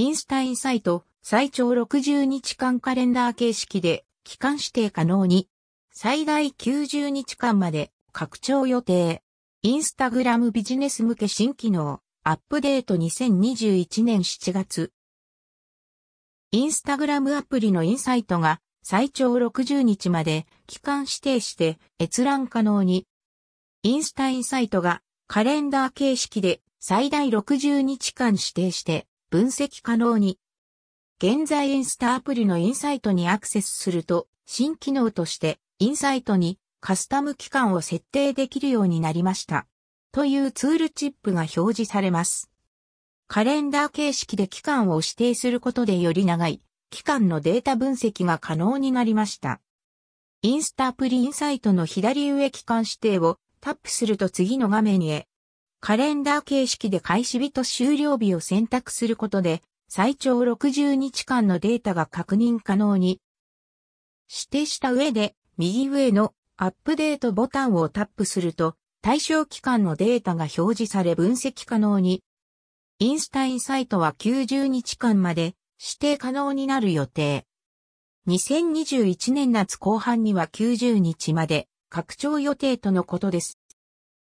インスタインサイト、最長60日間カレンダー形式で期間指定可能に、最大90日間まで拡張予定。インスタグラムビジネス向け新機能、アップデート2021年7月。インスタグラムアプリのインサイトが最長60日まで期間指定して閲覧可能に。インスタインサイトがカレンダー形式で最大60日間指定して分析可能に。現在インスタアプリのインサイトにアクセスすると新機能としてインサイトにカスタム期間を設定できるようになりました。というツールチップが表示されます。カレンダー形式で期間を指定することでより長い期間のデータ分析が可能になりました。インスタアプリインサイトの左上期間指定をタップすると次の画面へカレンダー形式で開始日と終了日を選択することで最長60日間のデータが確認可能に指定した上で右上のアップデートボタンをタップすると、対象期間のデータが表示され分析可能に。インスタインサイトは90日間まで指定可能になる予定。2021年夏後半には90日まで拡張予定とのことです。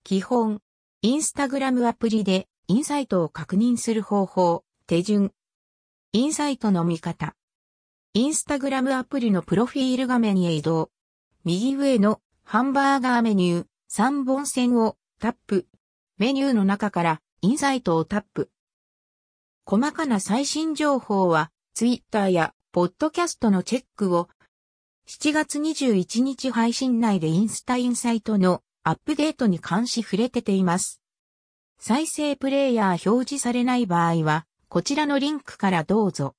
基本、インスタグラムアプリでインサイトを確認する方法、手順。インサイトの見方。インスタグラムアプリのプロフィール画面へ移動。右上のハンバーガーメニュー3本線をタップ。メニューの中からインサイトをタップ。細かな最新情報はツイッターやポッドキャストのチェックを7月21日配信内でインスタインサイトのアップデートに関し触れてています。再生プレイヤー表示されない場合はこちらのリンクからどうぞ。